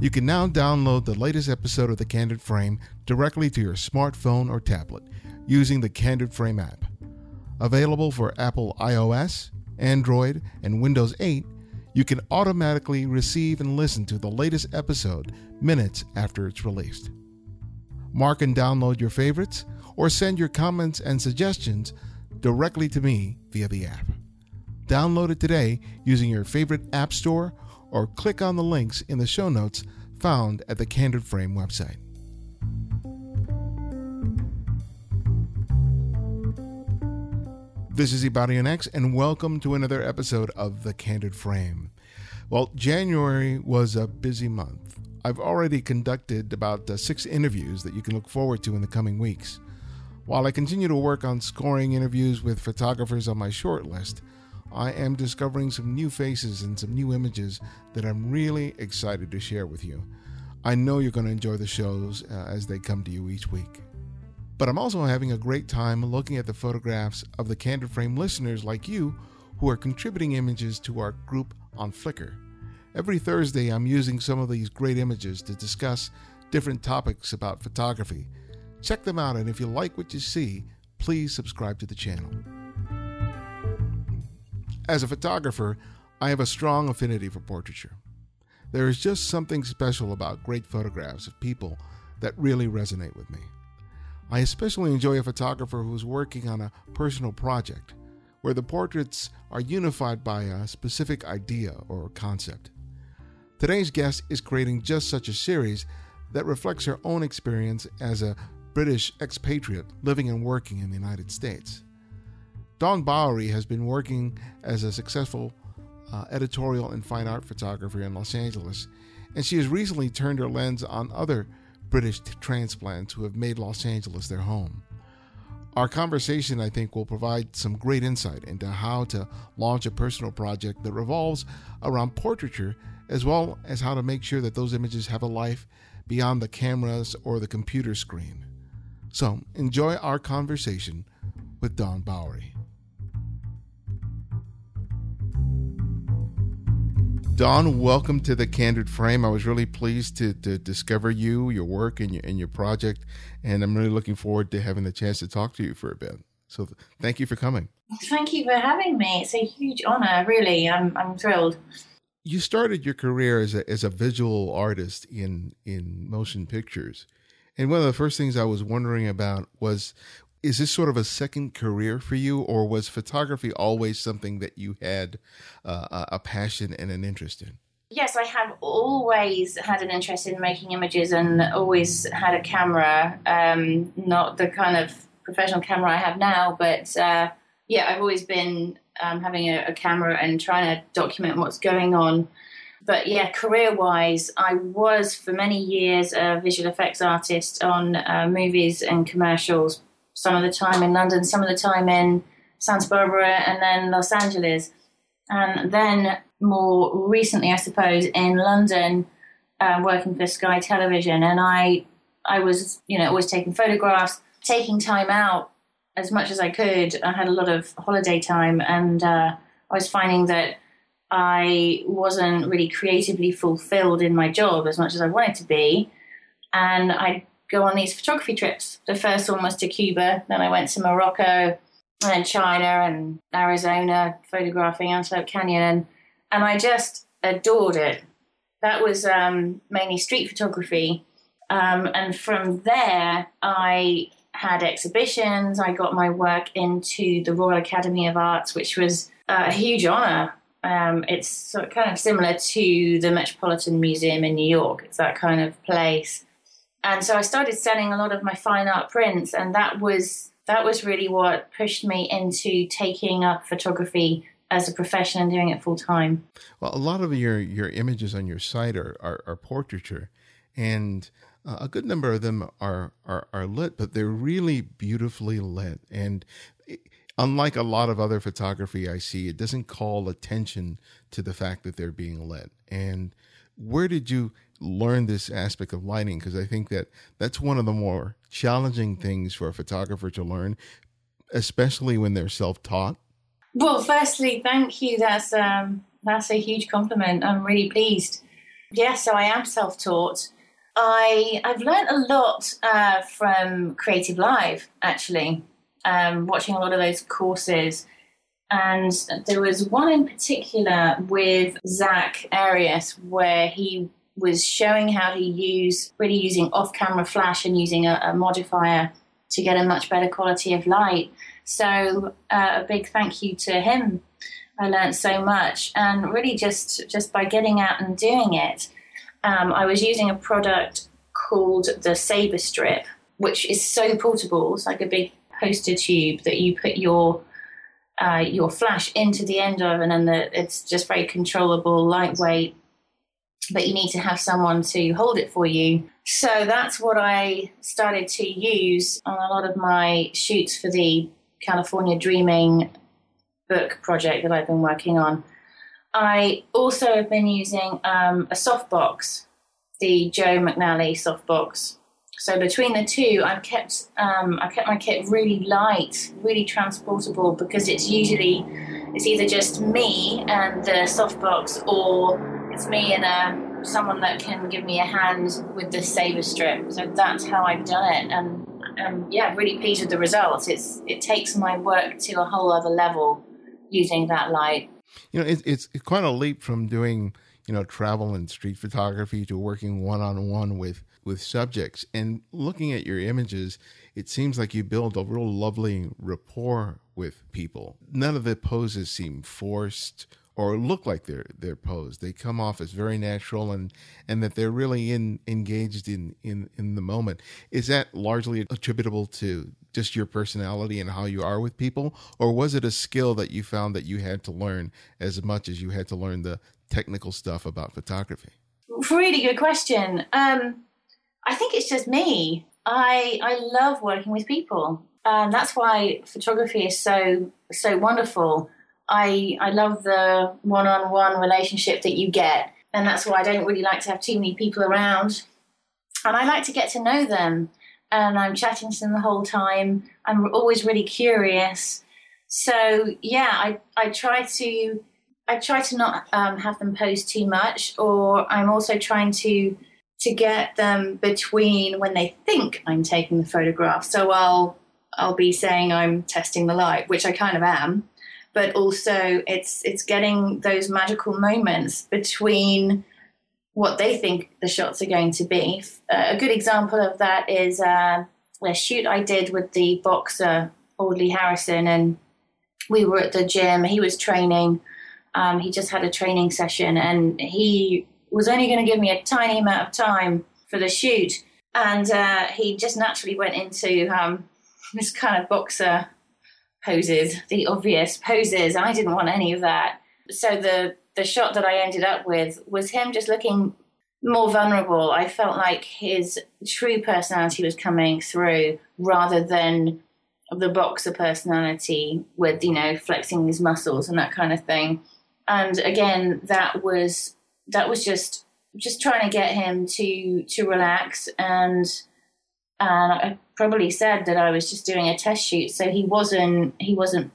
You can now download the latest episode of The Candid Frame directly to your smartphone or tablet using the Candid Frame app. Available for Apple iOS, Android, and Windows 8, you can automatically receive and listen to the latest episode minutes after it's released. Mark and download your favorites or send your comments and suggestions directly to me via the app. Download it today using your favorite app store or click on the links in the show notes found at the Candid Frame website. This is Ibarionex, and welcome to another episode of The Candid Frame. Well, January was a busy month. I've already conducted about uh, six interviews that you can look forward to in the coming weeks. While I continue to work on scoring interviews with photographers on my short list, I am discovering some new faces and some new images that I'm really excited to share with you. I know you're going to enjoy the shows uh, as they come to you each week. But I'm also having a great time looking at the photographs of the Candid Frame listeners like you who are contributing images to our group on Flickr. Every Thursday, I'm using some of these great images to discuss different topics about photography. Check them out, and if you like what you see, please subscribe to the channel. As a photographer, I have a strong affinity for portraiture. There is just something special about great photographs of people that really resonate with me. I especially enjoy a photographer who's working on a personal project where the portraits are unified by a specific idea or concept. Today's guest is creating just such a series that reflects her own experience as a British expatriate living and working in the United States. Dawn Bowery has been working as a successful uh, editorial and fine art photographer in Los Angeles, and she has recently turned her lens on other British transplants who have made Los Angeles their home. Our conversation, I think, will provide some great insight into how to launch a personal project that revolves around portraiture, as well as how to make sure that those images have a life beyond the cameras or the computer screen. So, enjoy our conversation with Dawn Bowery. Dawn, welcome to the Candid Frame. I was really pleased to, to discover you, your work, and your, and your project, and I'm really looking forward to having the chance to talk to you for a bit. So, thank you for coming. Thank you for having me. It's a huge honor, really. I'm, I'm thrilled. You started your career as a, as a visual artist in, in motion pictures. And one of the first things I was wondering about was is this sort of a second career for you, or was photography always something that you had uh, a passion and an interest in? Yes, I have always had an interest in making images and always had a camera. Um, not the kind of professional camera I have now, but uh, yeah, I've always been um, having a, a, camera and trying to document what's going on. But yeah, career wise, I was for many years a visual effects artist on uh, movies and commercials, some of the time in London, some of the time in Santa Barbara, and then Los Angeles. And then more recently, I suppose, in London, uh, working for Sky Television. And I, I was, you know, always taking photographs, taking time out as much as I could. I had a lot of holiday time, and uh, I was finding that I wasn't really creatively fulfilled in my job as much as I wanted to be. And I go on these photography trips. The first one was to Cuba, then I went to Morocco and China and Arizona, photographing Antelope Canyon, and, and I just adored it. That was um, mainly street photography. Um, and from there, I had exhibitions. I got my work into the Royal Academy of Arts, which was a huge honor. Um, it's sort of kind of similar to the Metropolitan Museum in New York. It's that kind of place and so I started selling a lot of my fine art prints, and that was that was really what pushed me into taking up photography as a profession and doing it full time. Well, a lot of your your images on your site are are, are portraiture, and uh, a good number of them are, are are lit, but they're really beautifully lit. And unlike a lot of other photography I see, it doesn't call attention to the fact that they're being lit. And where did you learn this aspect of lighting because I think that that's one of the more challenging things for a photographer to learn, especially when they're self-taught. Well, firstly, thank you. That's um, that's a huge compliment. I'm really pleased. Yeah, so I am self taught. I I've learned a lot uh, from Creative Live actually, um, watching a lot of those courses. And there was one in particular with Zack Arias where he was showing how to use really using off-camera flash and using a, a modifier to get a much better quality of light. So uh, a big thank you to him. I learned so much, and really just just by getting out and doing it, um, I was using a product called the Saber Strip, which is so portable. It's like a big poster tube that you put your uh, your flash into the end of, and then the, it's just very controllable, lightweight. But you need to have someone to hold it for you. So that's what I started to use on a lot of my shoots for the California Dreaming book project that I've been working on. I also have been using um, a softbox, the Joe McNally softbox. So between the two, I've kept um, I kept my kit really light, really transportable because it's usually it's either just me and the softbox, or it's me and a, someone that can give me a hand with the saber strip. So that's how I've done it, and um, yeah, really pleased with the results. It's it takes my work to a whole other level using that light. You know, it, it's quite a leap from doing you know travel and street photography to working one on one with with subjects and looking at your images. It seems like you build a real lovely rapport with people. None of the poses seem forced or look like they're they're posed. They come off as very natural and and that they're really in engaged in in in the moment. Is that largely attributable to just your personality and how you are with people, or was it a skill that you found that you had to learn as much as you had to learn the technical stuff about photography? Really good question. Um, I think it's just me. I I love working with people, and that's why photography is so so wonderful I I love the one-on-one relationship that you get, and that's why I don't really like to have too many people around. And I like to get to know them, and I'm chatting to them the whole time. I'm always really curious. So yeah, I I try to I try to not um, have them pose too much, or I'm also trying to to get them between when they think I'm taking the photograph. So I'll I'll be saying I'm testing the light, which I kind of am, but also it's it's getting those magical moments between what they think the shots are going to be. Uh, a good example of that is uh, a shoot I did with the boxer Audley Harrison, and we were at the gym. He was training. Um, he just had a training session, and he was only going to give me a tiny amount of time for the shoot. And uh, he just naturally went into um, this kind of boxer poses, the obvious poses. I didn't want any of that. So the the shot that I ended up with was him just looking more vulnerable. I felt like his true personality was coming through rather than the boxer personality with, you know, flexing his muscles and that kind of thing. And again, that was that was just just trying to get him to to relax and and I probably said that I was just doing a test shoot, so he wasn't he wasn't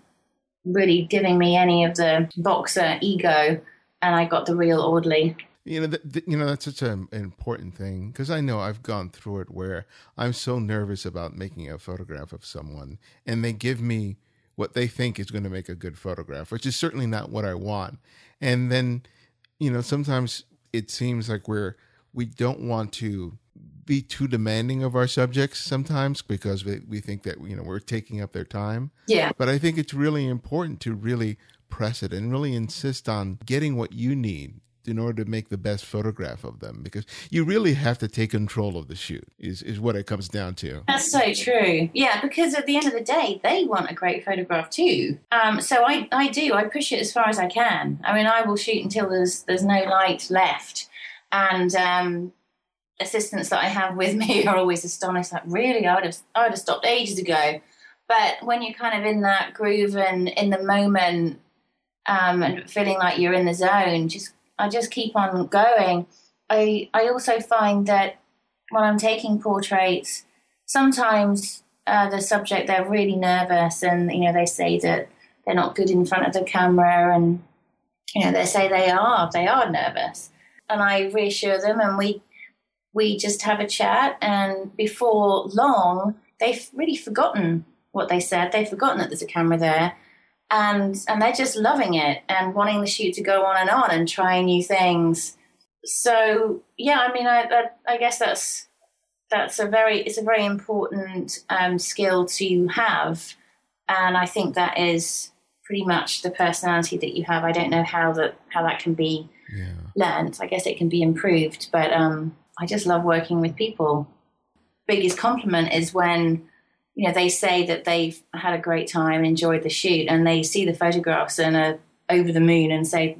really giving me any of the boxer ego, and I got the real Audley. You know, th- th- you know that's such an important thing because I know I've gone through it where I'm so nervous about making a photograph of someone, and they give me what they think is going to make a good photograph, which is certainly not what I want. And then, you know, sometimes it seems like we're we don't want to be too demanding of our subjects sometimes because we, we think that you know we're taking up their time. Yeah. But I think it's really important to really press it and really insist on getting what you need in order to make the best photograph of them because you really have to take control of the shoot is, is what it comes down to. That's so true. Yeah because at the end of the day they want a great photograph too. Um, so I, I do. I push it as far as i can. I mean i will shoot until there's there's no light left. And um, assistants that I have with me are always astonished. Like, really, I would have, I would have stopped ages ago. But when you're kind of in that groove and in the moment, um, and feeling like you're in the zone, just I just keep on going. I I also find that when I'm taking portraits, sometimes uh, the subject they're really nervous, and you know they say that they're not good in front of the camera, and you know they say they are they are nervous and I reassure them, and we we just have a chat. And before long, they've really forgotten what they said. They've forgotten that there's a camera there, and and they're just loving it and wanting the shoot to go on and on and trying new things. So yeah, I mean, I I, I guess that's that's a very it's a very important um, skill to have, and I think that is pretty much the personality that you have. I don't know how that how that can be yeah. learned. I guess it can be improved, but um, I just love working with people. Biggest compliment is when you know they say that they've had a great time, enjoyed the shoot, and they see the photographs and are over the moon and say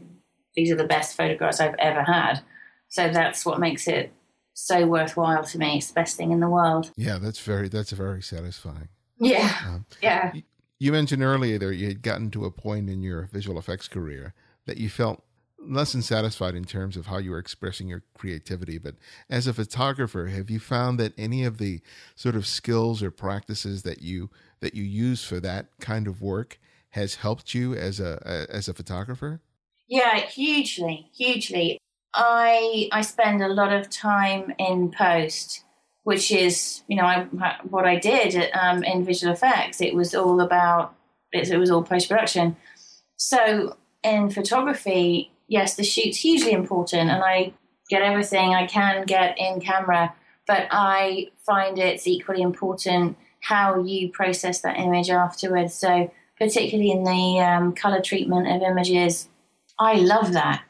these are the best photographs I've ever had. So that's what makes it so worthwhile to me. It's the best thing in the world. Yeah, that's very that's very satisfying. Yeah, um, yeah. You mentioned earlier that you had gotten to a point in your visual effects career that you felt less than satisfied in terms of how you are expressing your creativity. But as a photographer, have you found that any of the sort of skills or practices that you that you use for that kind of work has helped you as a as a photographer? Yeah, hugely, hugely. I I spend a lot of time in post which is you know I, what I did um, in visual effects. It was all about it, it was all post production. So in photography, yes, the shoot's hugely important, and I get everything I can get in camera. But I find it's equally important how you process that image afterwards. So particularly in the um, color treatment of images, I love that.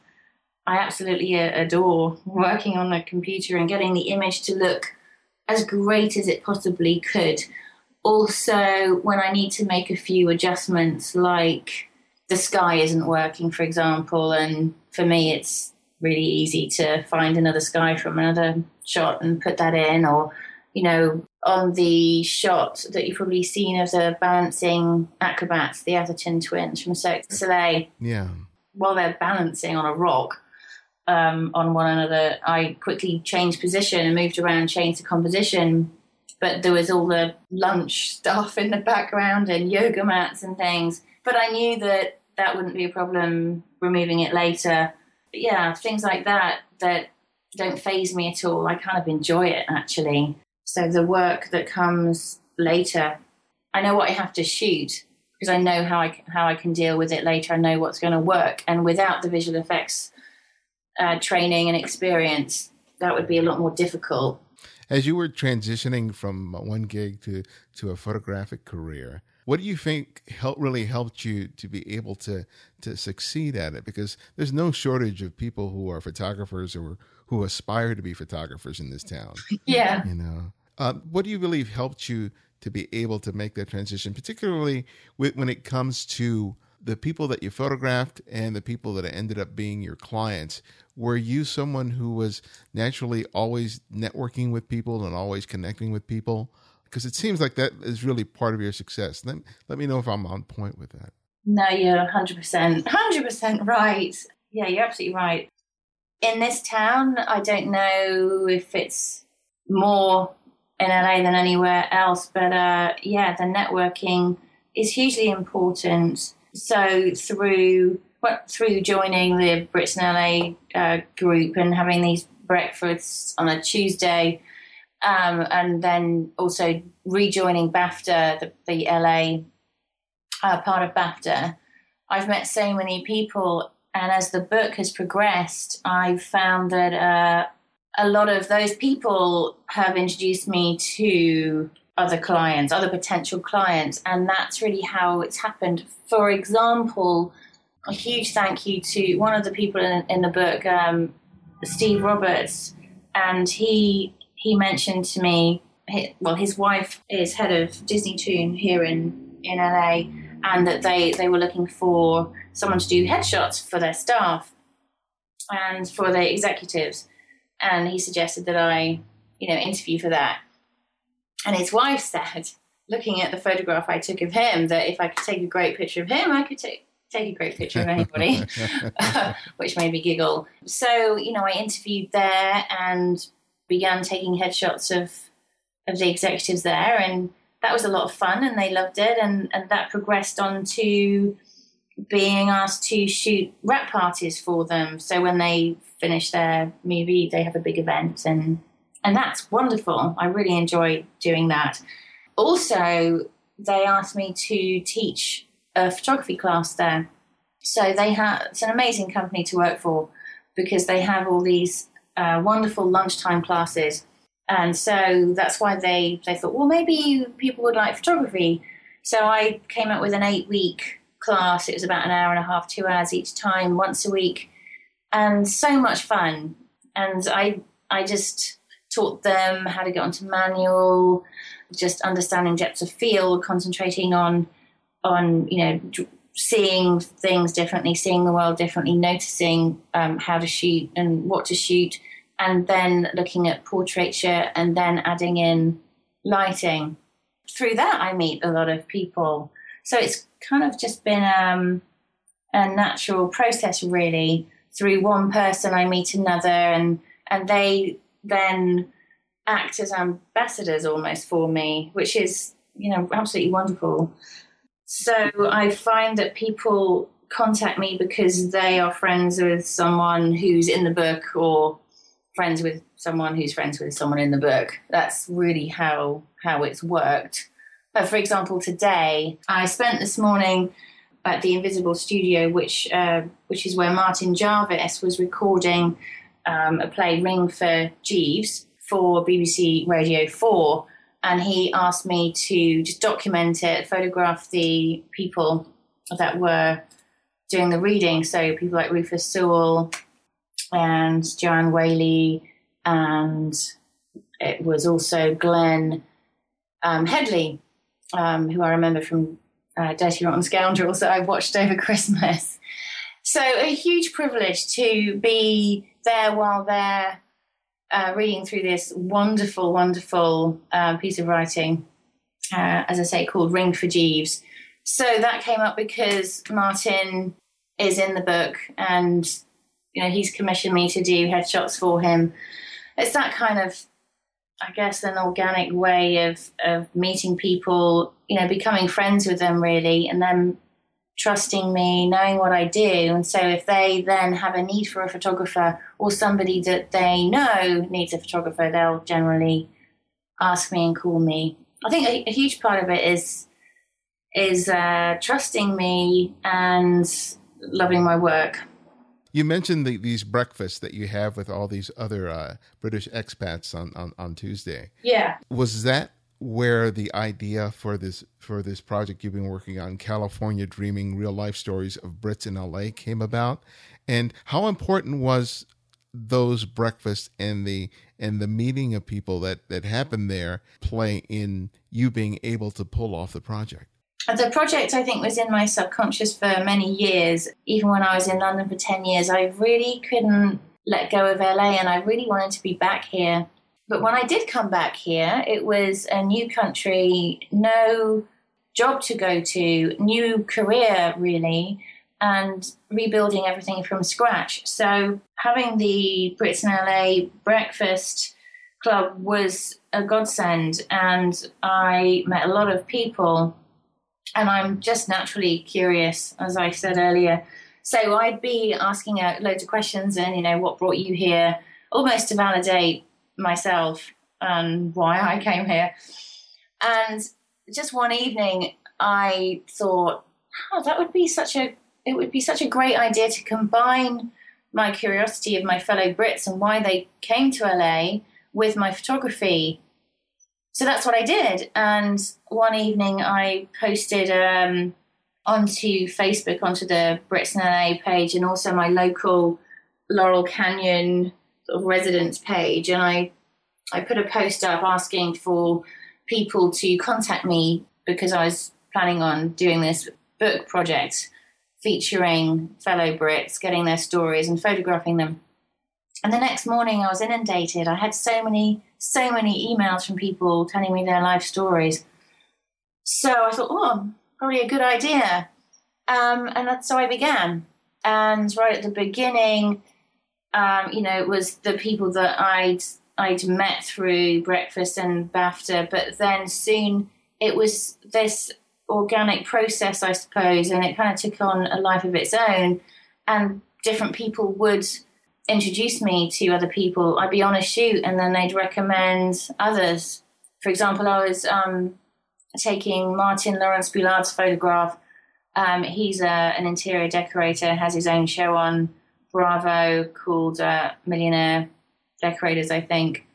I absolutely adore working on the computer and getting the image to look as great as it possibly could. Also, when I need to make a few adjustments, like the sky isn't working, for example, and for me it's really easy to find another sky from another shot and put that in, or you know, on the shot that you've probably seen of the balancing acrobats, the Atherton twins from Cirque du Soleil. Yeah. While they're balancing on a rock, um, on one another, I quickly changed position and moved around, changed the composition. But there was all the lunch stuff in the background and yoga mats and things. But I knew that that wouldn't be a problem removing it later. But yeah, things like that that don't phase me at all. I kind of enjoy it actually. So the work that comes later, I know what I have to shoot because I know how I how I can deal with it later. I know what's going to work, and without the visual effects uh, training and experience, that would be a lot more difficult. As you were transitioning from one gig to, to a photographic career, what do you think helped really helped you to be able to to succeed at it? Because there's no shortage of people who are photographers or who aspire to be photographers in this town. Yeah, you know, uh, what do you believe helped you to be able to make that transition, particularly with, when it comes to the people that you photographed and the people that ended up being your clients were you someone who was naturally always networking with people and always connecting with people because it seems like that is really part of your success. Let, let me know if i'm on point with that. No you're 100% 100% right. Yeah you're absolutely right. In this town i don't know if it's more in la than anywhere else but uh, yeah the networking is hugely important. So through through joining the Brits in LA uh, group and having these breakfasts on a Tuesday, um, and then also rejoining BAFTA, the, the LA uh, part of BAFTA, I've met so many people. And as the book has progressed, I've found that uh, a lot of those people have introduced me to other clients, other potential clients, and that's really how it's happened. For example, a huge thank you to one of the people in, in the book, um, Steve Roberts, and he he mentioned to me, well, his wife is head of DisneyToon here in in LA, and that they they were looking for someone to do headshots for their staff and for the executives, and he suggested that I, you know, interview for that. And his wife said, looking at the photograph I took of him, that if I could take a great picture of him, I could take take a great picture of anybody, which made me giggle. So, you know, I interviewed there and began taking headshots of of the executives there, and that was a lot of fun, and they loved it, and and that progressed on to being asked to shoot wrap parties for them. So when they finish their movie, they have a big event, and and that's wonderful. I really enjoy doing that. Also, they asked me to teach a photography class there. So they have it's an amazing company to work for because they have all these uh, wonderful lunchtime classes, and so that's why they they thought, well, maybe people would like photography. So I came up with an eight week class. It was about an hour and a half, two hours each time, once a week, and so much fun. And I I just taught them how to get onto manual, just understanding depths of field, concentrating on on you know seeing things differently, seeing the world differently, noticing um, how to shoot and what to shoot, and then looking at portraiture and then adding in lighting. Through that, I meet a lot of people. So it's kind of just been um, a natural process, really. Through one person, I meet another, and and they then act as ambassadors almost for me, which is you know absolutely wonderful. So I find that people contact me because they are friends with someone who's in the book or friends with someone who's friends with someone in the book. That's really how how it's worked. But for example, today I spent this morning at the Invisible Studio, which uh, which is where Martin Jarvis was recording um, a play Ring for Jeeves for BBC Radio Four and he asked me to just document it, photograph the people that were doing the reading. So people like Rufus Sewell and Joanne Whaley, and it was also Glenne um, Headly, um, who I remember from uh, Dirty Rotten Scoundrels that I watched over Christmas. So a huge privilege to be there while they're uh, reading through this wonderful, wonderful uh, piece of writing, uh, as I say, called Ring for Jeeves. So that came up because Martin is in the book and, you know, he's commissioned me to do headshots for him. It's that kind of, I guess, an organic way of, of meeting people, you know, becoming friends with them really, and then trusting me, knowing what I do. And so if they then have a need for a photographer or somebody that they know needs a photographer, they'll generally ask me and call me. I think a, a huge part of it is is uh, trusting me and loving my work. You mentioned the, these breakfasts that you have with all these other uh, British expats on, on, on Tuesday. Yeah. Was that where the idea for this for this project you've been working on california dreaming real life stories of brits in la came about. And how important was those breakfasts and the and the meeting of people that that happened there play in you being able to pull off the project? The project i think was in my subconscious for many years. Even when i was in london for 10 years i really couldn't let go of la and i really wanted to be back here but when I did come back here, it was a new country, no job to go to, new career really, and rebuilding everything from scratch. So having the Brits in LA breakfast club was a godsend, and I met a lot of people. And I'm just naturally curious, as I said earlier. So I'd be asking out loads of questions, and you know, what brought you here, almost to validate myself and why I came here. And just one evening, I thought, oh, that would be such a it would be such a great idea to combine my curiosity of my fellow Brits and why they came to LA with my photography. So that's what I did. And one evening, I posted um, onto Facebook, onto the Brits in LA page, and also my local Laurel Canyon of residence page, and I I put a post up asking for people to contact me because I was planning on doing this book project featuring fellow Brits, getting their stories and photographing them. And the next morning, I was inundated. I had so many, so many emails from people telling me their life stories. So I thought, oh, probably a good idea. Um, and that's so I began. And right at the beginning, um, you know, it was the people that I'd I'd met through breakfast and BAFTA, but then soon it was this organic process, I suppose, and it kind of took on a life of its own. And different people would introduce me to other people. I'd be on a shoot, and then they'd recommend others. For example, I was um, taking Martyn Lawrence Bullard's photograph. Um, he's a, an interior decorator, has his own show on Bravo called uh, Millionaire Decorators, I think.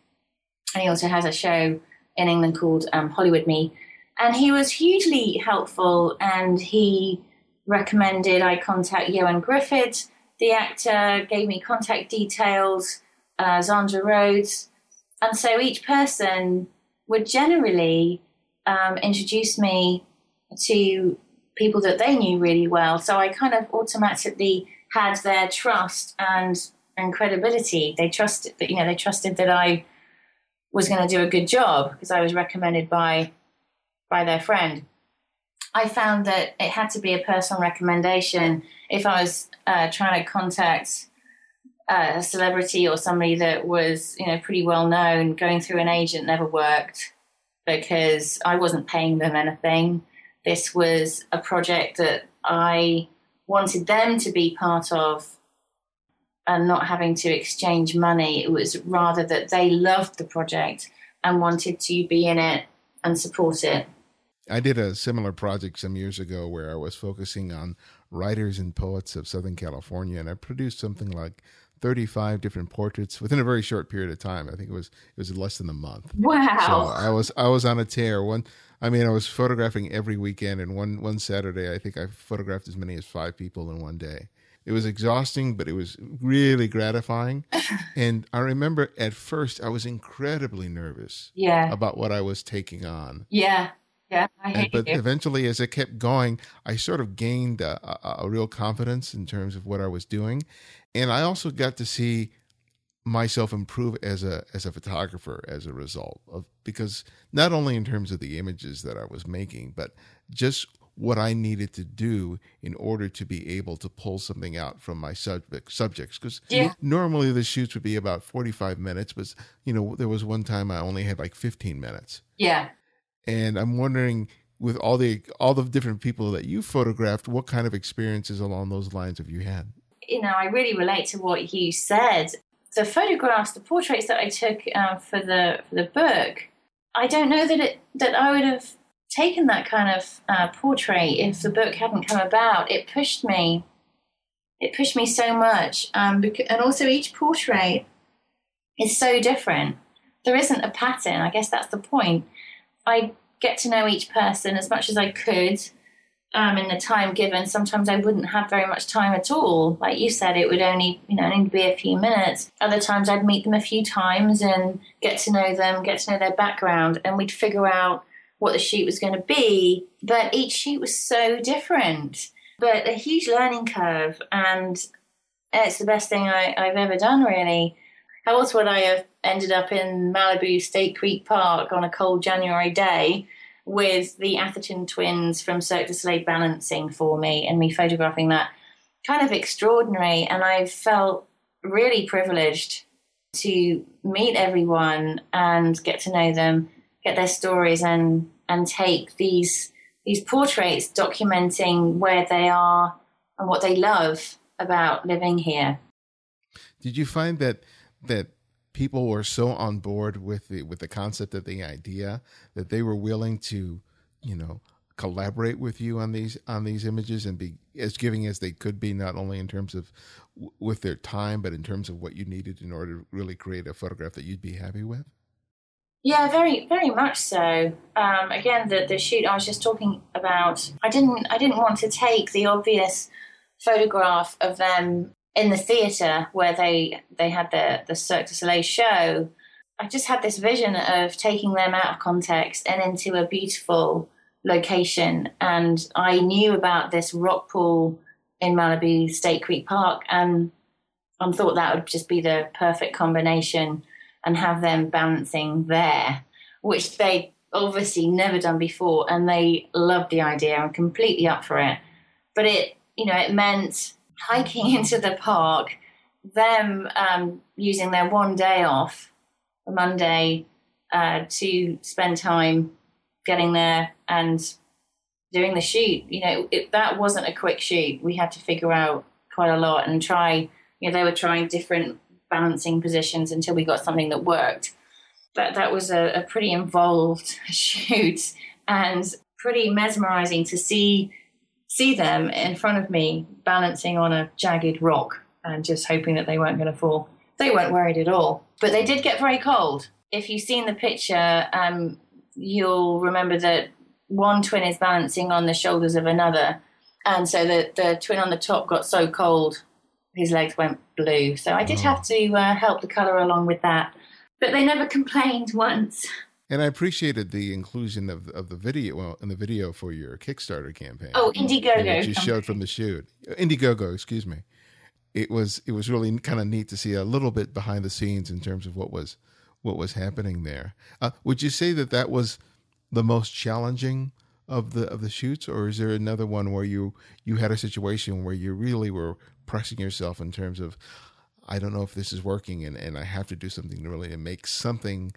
And he also has a show in England called um, Hollywood Me. And he was hugely helpful and he recommended I contact Ioan Gruffudd, the actor, gave me contact details, uh, Zandra Rhodes. And so each person would generally um, introduce me to people that they knew really well. So I kind of automatically had their trust and and credibility. They trusted that you know they trusted that I was going to do a good job because I was recommended by by their friend. I found that it had to be a personal recommendation if I was uh, trying to contact uh, a celebrity or somebody that was you know pretty well known. Going through an agent never worked because I wasn't paying them anything. This was a project that I wanted them to be part of and not having to exchange money. It was rather that they loved the project and wanted to be in it and support it. I did a similar project some years ago where I was focusing on writers and poets of Southern California, and I produced something like 35 different portraits within a very short period of time. I think it was it was less than a month. Wow. So I was I was on a tear. One I mean I was photographing every weekend and one one Saturday I think I photographed as many as 5 people in one day. It was exhausting, but it was really gratifying. and I remember at first I was incredibly nervous yeah. about what I was taking on. Yeah. Yeah, and, but you. eventually, as it kept going, I sort of gained a, a, a, real confidence in terms of what I was doing, and I also got to see myself improve as a as a photographer as a result of because not only in terms of the images that I was making, but just what I needed to do in order to be able to pull something out from my subject subjects. Because yeah. normally the shoots would be about forty five minutes, but you know there was one time I only had like fifteen minutes. Yeah. And I'm wondering, with all the all the different people that you photographed, what kind of experiences along those lines have you had? You know, I really relate to what you said. The photographs, the portraits that I took um, for the for the book, I don't know that it that I would have taken that kind of uh, portrait if the book hadn't come about. It pushed me. It pushed me so much, um, and also each portrait is so different. There isn't a pattern. I guess that's the point. I get to know each person as much as I could um, in the time given. Sometimes I wouldn't have very much time at all. Like you said, it would only, you know, only be a few minutes. Other times I'd meet them a few times and get to know them, get to know their background, and we'd figure out what the shoot was going to be. But each shoot was so different, but a huge learning curve. And it's the best thing I, I've ever done, really. How else would I have ended up in Malibu State Creek Park on a cold January day with the Atherton twins from Cirque du Soleil balancing for me and me photographing that? Kind of extraordinary. And I felt really privileged to meet everyone and get to know them, get their stories, and and take these these portraits documenting where they are and what they love about living here. Did you find that that people were so on board with the with the concept of the idea that they were willing to, you know, collaborate with you on these on these images and be as giving as they could be, not only in terms of w- with their time, but in terms of what you needed in order to really create a photograph that you'd be happy with. Yeah, very, very much so. Um, again, the the shoot I was just talking about, I didn't, I didn't want to take the obvious photograph of them in the theatre where they they had the the Cirque du Soleil show, I just had this vision of taking them out of context and into a beautiful location. And I knew about this rock pool in Malibu State Creek Park, and and thought that would just be the perfect combination and have them balancing there, which they obviously never done before, and they loved the idea and completely up for it. But it, you know, it meant hiking into the park, them um, using their one day off, Monday, uh, to spend time getting there and doing the shoot. You know, it, that wasn't a quick shoot. We had to figure out quite a lot and try. You know, they were trying different balancing positions until we got something that worked. That that was a, a pretty involved shoot and pretty mesmerizing to see see them in front of me balancing on a jagged rock and just hoping that they weren't going to fall. They weren't worried at all, but they did get very cold. If you've seen the picture, um, you'll remember that one twin is balancing on the shoulders of another, and so the the twin on the top got so cold, his legs went blue. So I did oh. have to uh, help the color along with that, but they never complained once. And I appreciated the inclusion of of the video well, in the video for your Kickstarter campaign. Oh, Indiegogo! That you showed from the shoot, Indiegogo, excuse me. It was it was really kind of neat to see a little bit behind the scenes in terms of what was what was happening there. Uh, would you say that that was the most challenging of the of the shoots, or is there another one where you you had a situation where you really were pressing yourself in terms of I don't know if this is working, and and I have to do something to really make something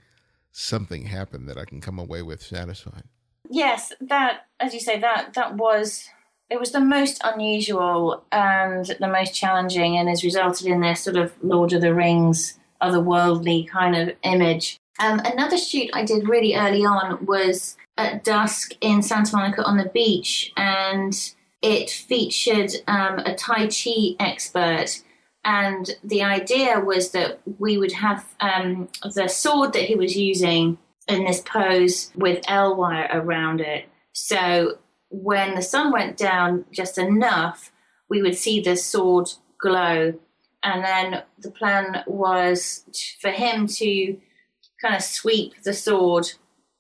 something happen that I can come away with satisfied. Yes, that as you say that that was it was the most unusual and the most challenging, and has resulted in this sort of Lord of the Rings otherworldly kind of image. Um, another shoot I did really early on was at dusk in Santa Monica on the beach, and it featured um, a Tai Chi expert and the idea was that we would have um, the sword that he was using in this pose with L wire around it. So when the sun went down just enough, we would see the sword glow. And then the plan was for him to kind of sweep the sword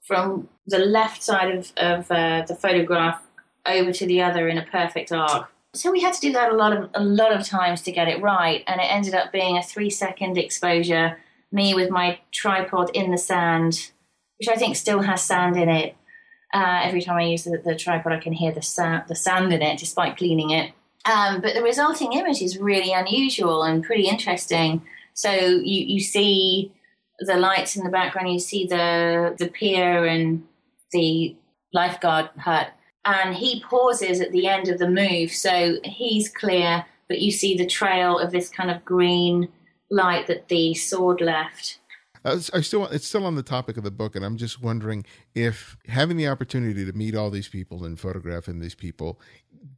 from the left side of, of uh, the photograph over to the other in a perfect arc so we had to do that a lot of a lot of times to get it right, and it ended up being a three second exposure. Me with my tripod in the sand, which I think still has sand in it. Uh, every time I use the, the, tripod, I can hear the sand, the sand in it, despite cleaning it. Um, but the resulting image is really unusual and pretty interesting. So you you see the lights in the background, you see the the pier and the lifeguard hut and he pauses at the end of the move, so he's clear, but you see the trail of this kind of green light that the sword left. Uh, I still, it's still on the topic of the book, and I'm just wondering if having the opportunity to meet all these people and photographing these people,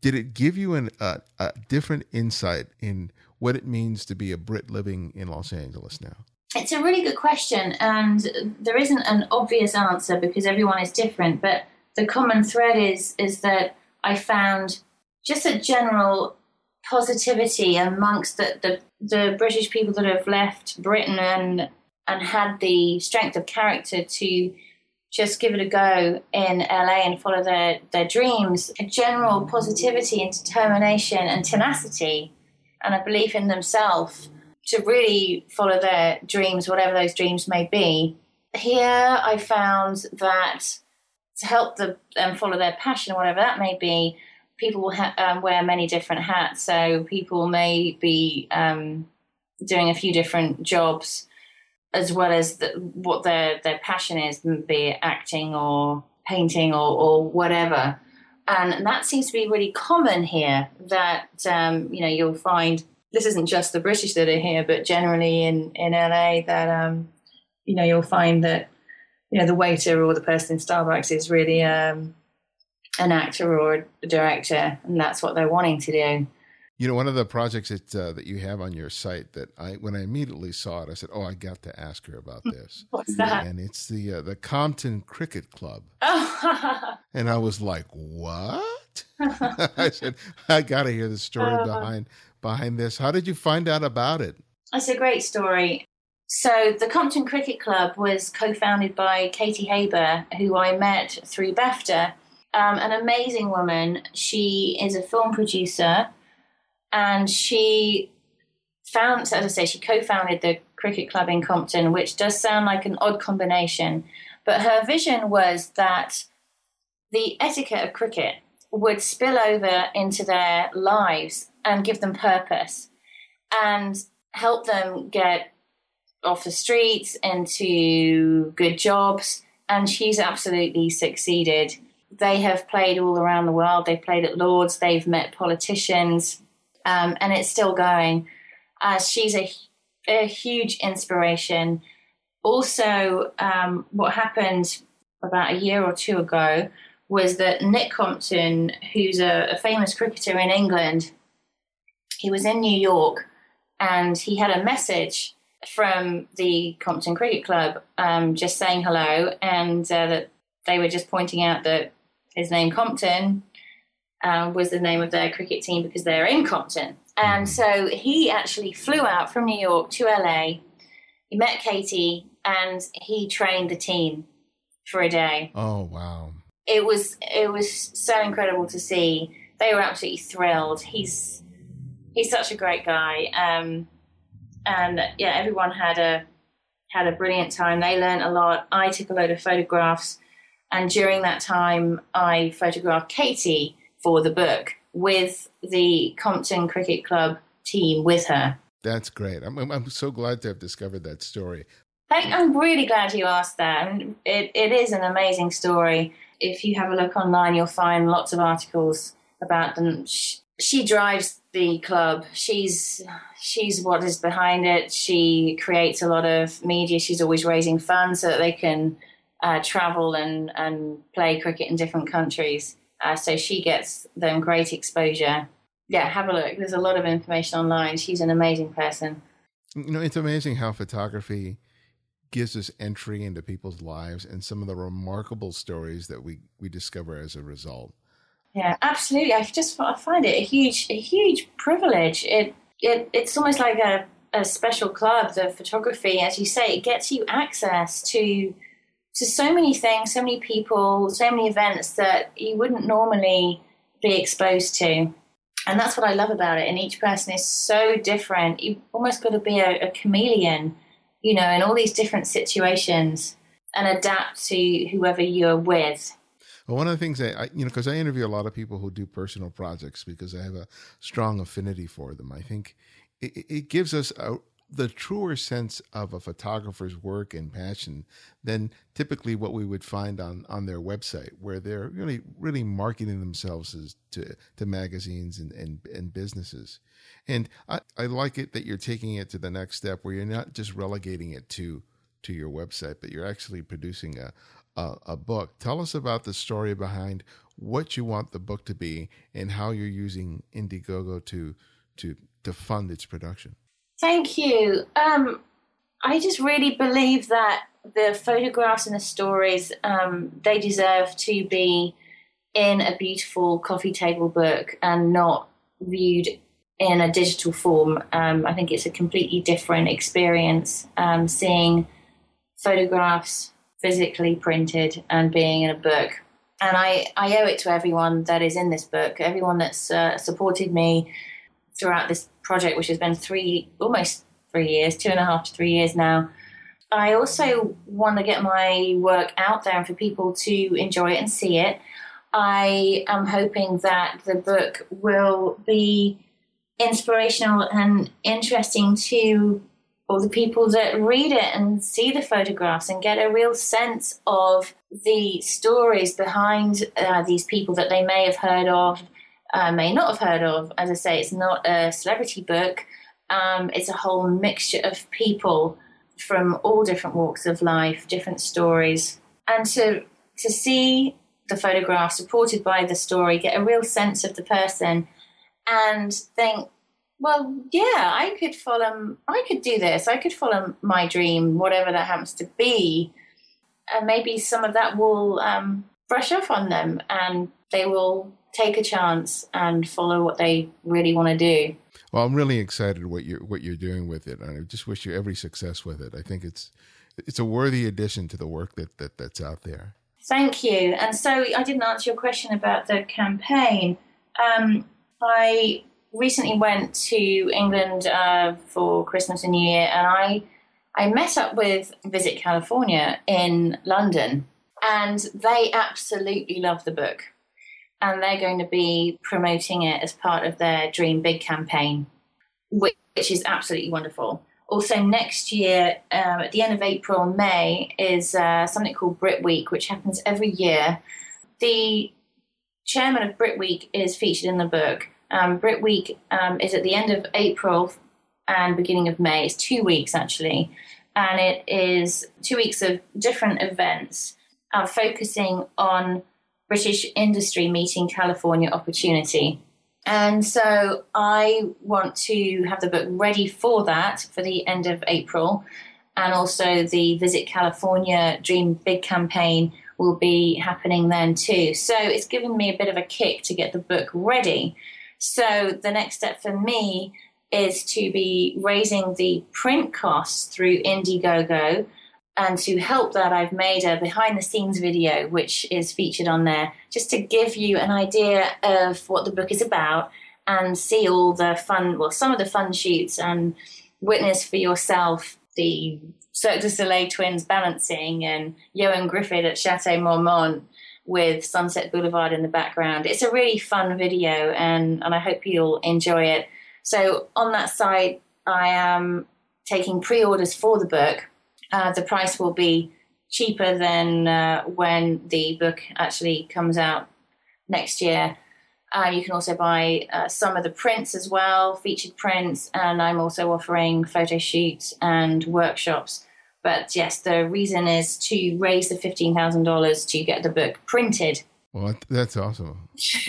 did it give you an, a, a different insight in what it means to be a Brit living in Los Angeles now? It's a really good question, and there isn't an obvious answer because everyone is different. But the common thread is is that I found just a general positivity amongst the, the, the British people that have left Britain and and had the strength of character to just give it a go in LA and follow their, their dreams. A general positivity and determination and tenacity and a belief in themselves to really follow their dreams, whatever those dreams may be. Here I found that to help them follow their passion, or whatever that may be, people will ha- um, wear many different hats. So people may be um, doing a few different jobs as well as the, what their their passion is, be it acting or painting or, or whatever. And that seems to be really common here. That um, you know you'll find this isn't just the British that are here, but generally in in LA that um, you know you'll find that you know the waiter or the person in Starbucks is really um, an actor or a director, and that's what they're wanting to do. You know, one of the projects that uh, that you have on your site that I, when I immediately saw it, I said, "Oh, I got to ask her about this." What's that? And it's the uh, the Compton Cricket Club. Oh. and I was like, "What?" I said, "I got to hear the story uh, behind behind this. How did you find out about it?" It's a great story. So the Compton Cricket Club was co-founded by Katy Haber, who I met through BAFTA. Um, an amazing woman. She is a film producer, and she found, as I say, she co-founded the cricket club in Compton, which does sound like an odd combination. But her vision was that the etiquette of cricket would spill over into their lives and give them purpose and help them get off the streets into good jobs, and she's absolutely succeeded. they have played all around the world. They've played at Lords, they've met politicians, um, and it's still going. Uh, she's a, a, huge inspiration. Also, um, what happened about a year or two ago was that Nick Compton, who's a, a famous cricketer in England, he was in New York and he had a message from the Compton Cricket Club um, just saying hello and uh, that they were just pointing out that his name Compton uh, was the name of their cricket team because they're in Compton. And mm-hmm. so he actually flew out from New York to LA. He met Katy and he trained the team for a day. Oh wow! It was it was so incredible to see. They were absolutely thrilled. He's he's such a great guy. Um, and yeah, everyone had a had a brilliant time. They learned a lot. I took a load of photographs, and during that time, I photographed Katy for the book with the Compton Cricket Club team with her. That's great. I'm, I'm so glad to have discovered that story. I'm really glad you asked that. And it, it is an amazing story. If you have a look online, you'll find lots of articles about them. She, she drives the club. She's she's what is behind it. She creates a lot of media. She's always raising funds so that they can uh, travel and, and play cricket in different countries. Uh, so she gets them great exposure. Yeah, have a look. There's a lot of information online. She's an amazing person. You know, it's amazing how photography gives us entry into people's lives and some of the remarkable stories that we, we discover as a result. Yeah, absolutely. I just I find it a huge a huge privilege. It it it's almost like a, a special club. The photography, as you say, it gets you access to to so many things, so many people, so many events that you wouldn't normally be exposed to. And that's what I love about it. And each person is so different. You've almost got to be a, a chameleon, you know, in all these different situations and adapt to whoever you're with. Well, one of the things that I, you know, because I interview a lot of people who do personal projects because I have a strong affinity for them. I think it, it gives us a, the truer sense of a photographer's work and passion than typically what we would find on, on their website, where they're really really marketing themselves as to to magazines and and, and businesses. And I, I like it that you're taking it to the next step, where you're not just relegating it to to your website, but you're actually producing a, a, a book. Tell us about the story behind what you want the book to be and how you're using Indiegogo to to to fund its production. Thank you. Um, I just really believe that the photographs and the stories um, they deserve to be in a beautiful coffee table book and not viewed in a digital form. Um, I think it's a completely different experience um, seeing photographs physically printed and being in a book. And I, I owe it to everyone that is in this book, everyone that's uh, supported me throughout this project, which has been three, almost three years, two and a half to three years now. I also want to get my work out there and for people to enjoy it and see it. I am hoping that the book will be inspirational and interesting to or the people that read it and see the photographs and get a real sense of the stories behind uh, these people that they may have heard of, uh, may not have heard of. As I say, it's not a celebrity book, um, it's a whole mixture of people from all different walks of life, different stories. And to, to see the photograph supported by the story, get a real sense of the person, and think, well, yeah, I could follow, I could do this. I could follow my dream, whatever that happens to be. And maybe some of that will um, brush off on them and they will take a chance and follow what they really want to do. Well, I'm really excited what you're what you're doing with it, and I just wish you every success with it. I think it's it's a worthy addition to the work that, that that's out there. Thank you. And so I didn't answer your question about the campaign. Um, I recently went to England uh, for Christmas and New Year, and I I met up with Visit California in London, and they absolutely love the book, and they're going to be promoting it as part of their Dream Big campaign, which, is absolutely wonderful. Also, next year, um, at the end of April May, is uh, something called Brit Week, which happens every year the chairman of Brit Week is featured in the book. Um, Brit Week um, is at the end of April and beginning of May. It's two weeks actually, and it is two weeks of different events uh, focusing on British industry meeting California opportunity. And so I want to have the book ready for that for the end of April. And also the Visit California Dream Big campaign will be happening then too. So it's given me a bit of a kick to get the book ready. So the next step for me is to be raising the print costs through Indiegogo. And to help that, I've made a behind the scenes video, which is featured on there, just to give you an idea of what the book is about and see all the fun, well, some of the fun shoots and witness for yourself the Cirque du Soleil twins balancing and Ioan Gruffudd at Chateau Marmont with Sunset Boulevard in the background. It's a really fun video and, and I hope you'll enjoy it. So on that site, I am taking pre-orders for the book. Uh, the price will be cheaper than uh, when the book actually comes out next year. Uh, you can also buy uh, some of the prints as well, featured prints, and I'm also offering photo shoots and workshops. But yes, the reason is to raise the $15,000 to get the book printed well, that's awesome.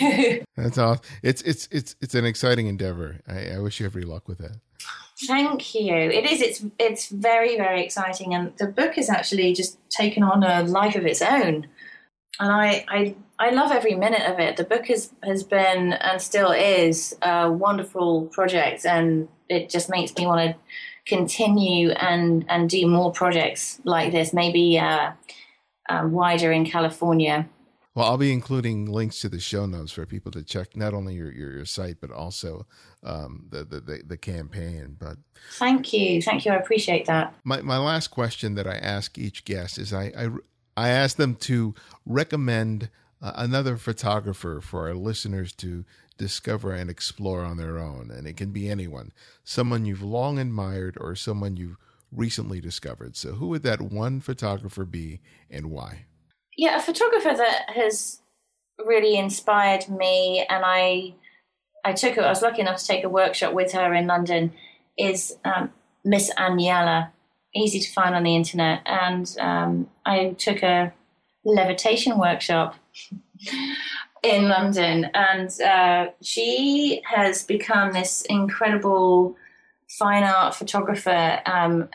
that's awesome. It's it's it's it's an exciting endeavor. I, I wish you every luck with that. Thank you. It is. It's it's very very exciting, and the book has actually just taken on a life of its own. And I I I love every minute of it. The book has has been and still is a wonderful project, and it just makes me want to continue and and do more projects like this. Maybe uh, um, wider in California well, I'll be including links to the show notes for people to check not only your your, your site but also um, the, the, the the campaign. But thank you, thank you, I appreciate that. My my last question that I ask each guest is I I, I ask them to recommend uh, another photographer for our listeners to discover and explore on their own, and it can be anyone, someone you've long admired or someone you've recently discovered. So, who would that one photographer be, and why? yeah, a photographer that has really inspired me, and I I took I was lucky enough to take a workshop with her in London. Is um, Miss Aniela, easy to find on the internet, and um, I took a levitation workshop in London, and uh, she has become this incredible fine art photographer, um,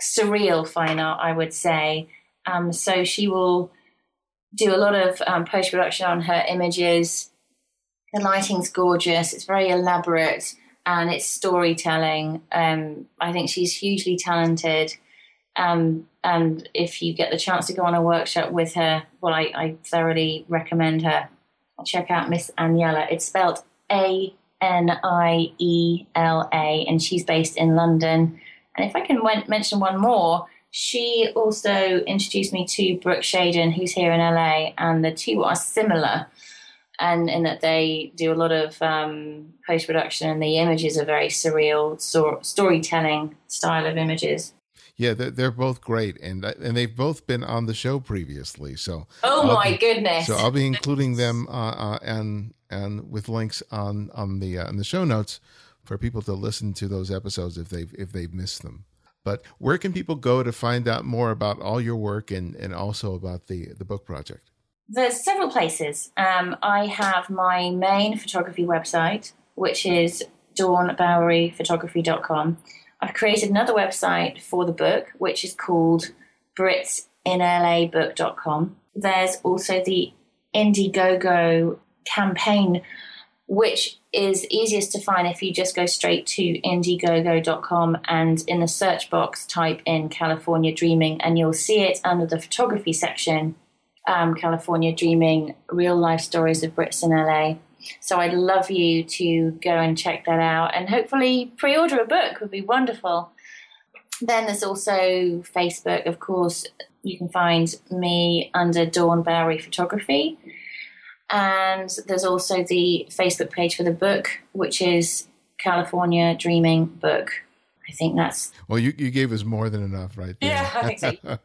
surreal fine art, I would say. Um, so she will do a lot of um, post production on her images. The lighting's gorgeous. It's very elaborate and it's storytelling. Um, I think she's hugely talented. Um, and if you get the chance to go on a workshop with her, well, I, I thoroughly recommend her. Check out Miss Aniela. It's spelled A N I E L A, and she's based in London. And if I can mention one more, she also introduced me to Brooke Shaden, who's here in LA, and the two are similar. And in that they do a lot of um, post production, and the images are very surreal so- storytelling style of images. Yeah, they're, they're both great, and and they've both been on the show previously. So oh I'll my be, goodness! So I'll be including them uh, uh, and and with links on on the uh, in the show notes for people to listen to those episodes if they've if they've missed them. But where can people go to find out more about all your work and, and also about the, the book project? There's several places. Um, I have my main photography website, which is dawnboweryphotography.com. I've created another website for the book, which is called britsinlabook.com. There's also the Indiegogo campaign, which is easiest to find if you just go straight to indiegogo.com and in the search box type in California Dreaming and you'll see it under the photography section um, California Dreaming Real Life Stories of Brits in LA. So I'd love you to go and check that out and hopefully pre order a book would be wonderful. Then there's also Facebook, of course. You can find me under Dawn Bowery Photography. And there's also the Facebook page for the book, which is California Dreaming Book. I think that's. Well, you, you gave us more than enough right there. Yeah, I think so.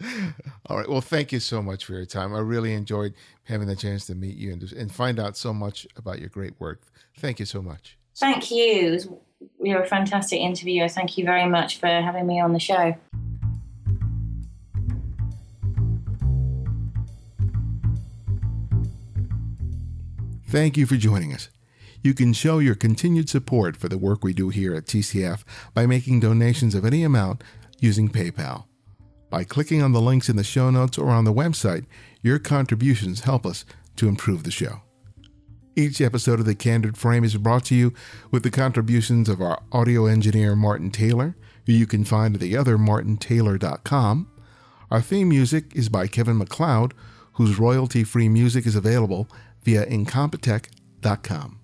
All right. Well, thank you so much for your time. I really enjoyed having the chance to meet you and, and find out so much about your great work. Thank you so much. Thank you. You were a fantastic interviewer. Thank you very much for having me on the show. Thank you for joining us. You can show your continued support for the work we do here at TCF by making donations of any amount using PayPal. By clicking on the links in the show notes or on the website, your contributions help us to improve the show. Each episode of The Candid Frame is brought to you with the contributions of our audio engineer Martin Taylor, who you can find at theothermartintaylor.com. Our theme music is by Kevin MacLeod, whose royalty free music is available via incompetech.com.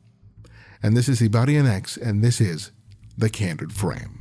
And this is Ibarionex, and this is The Candid Frame.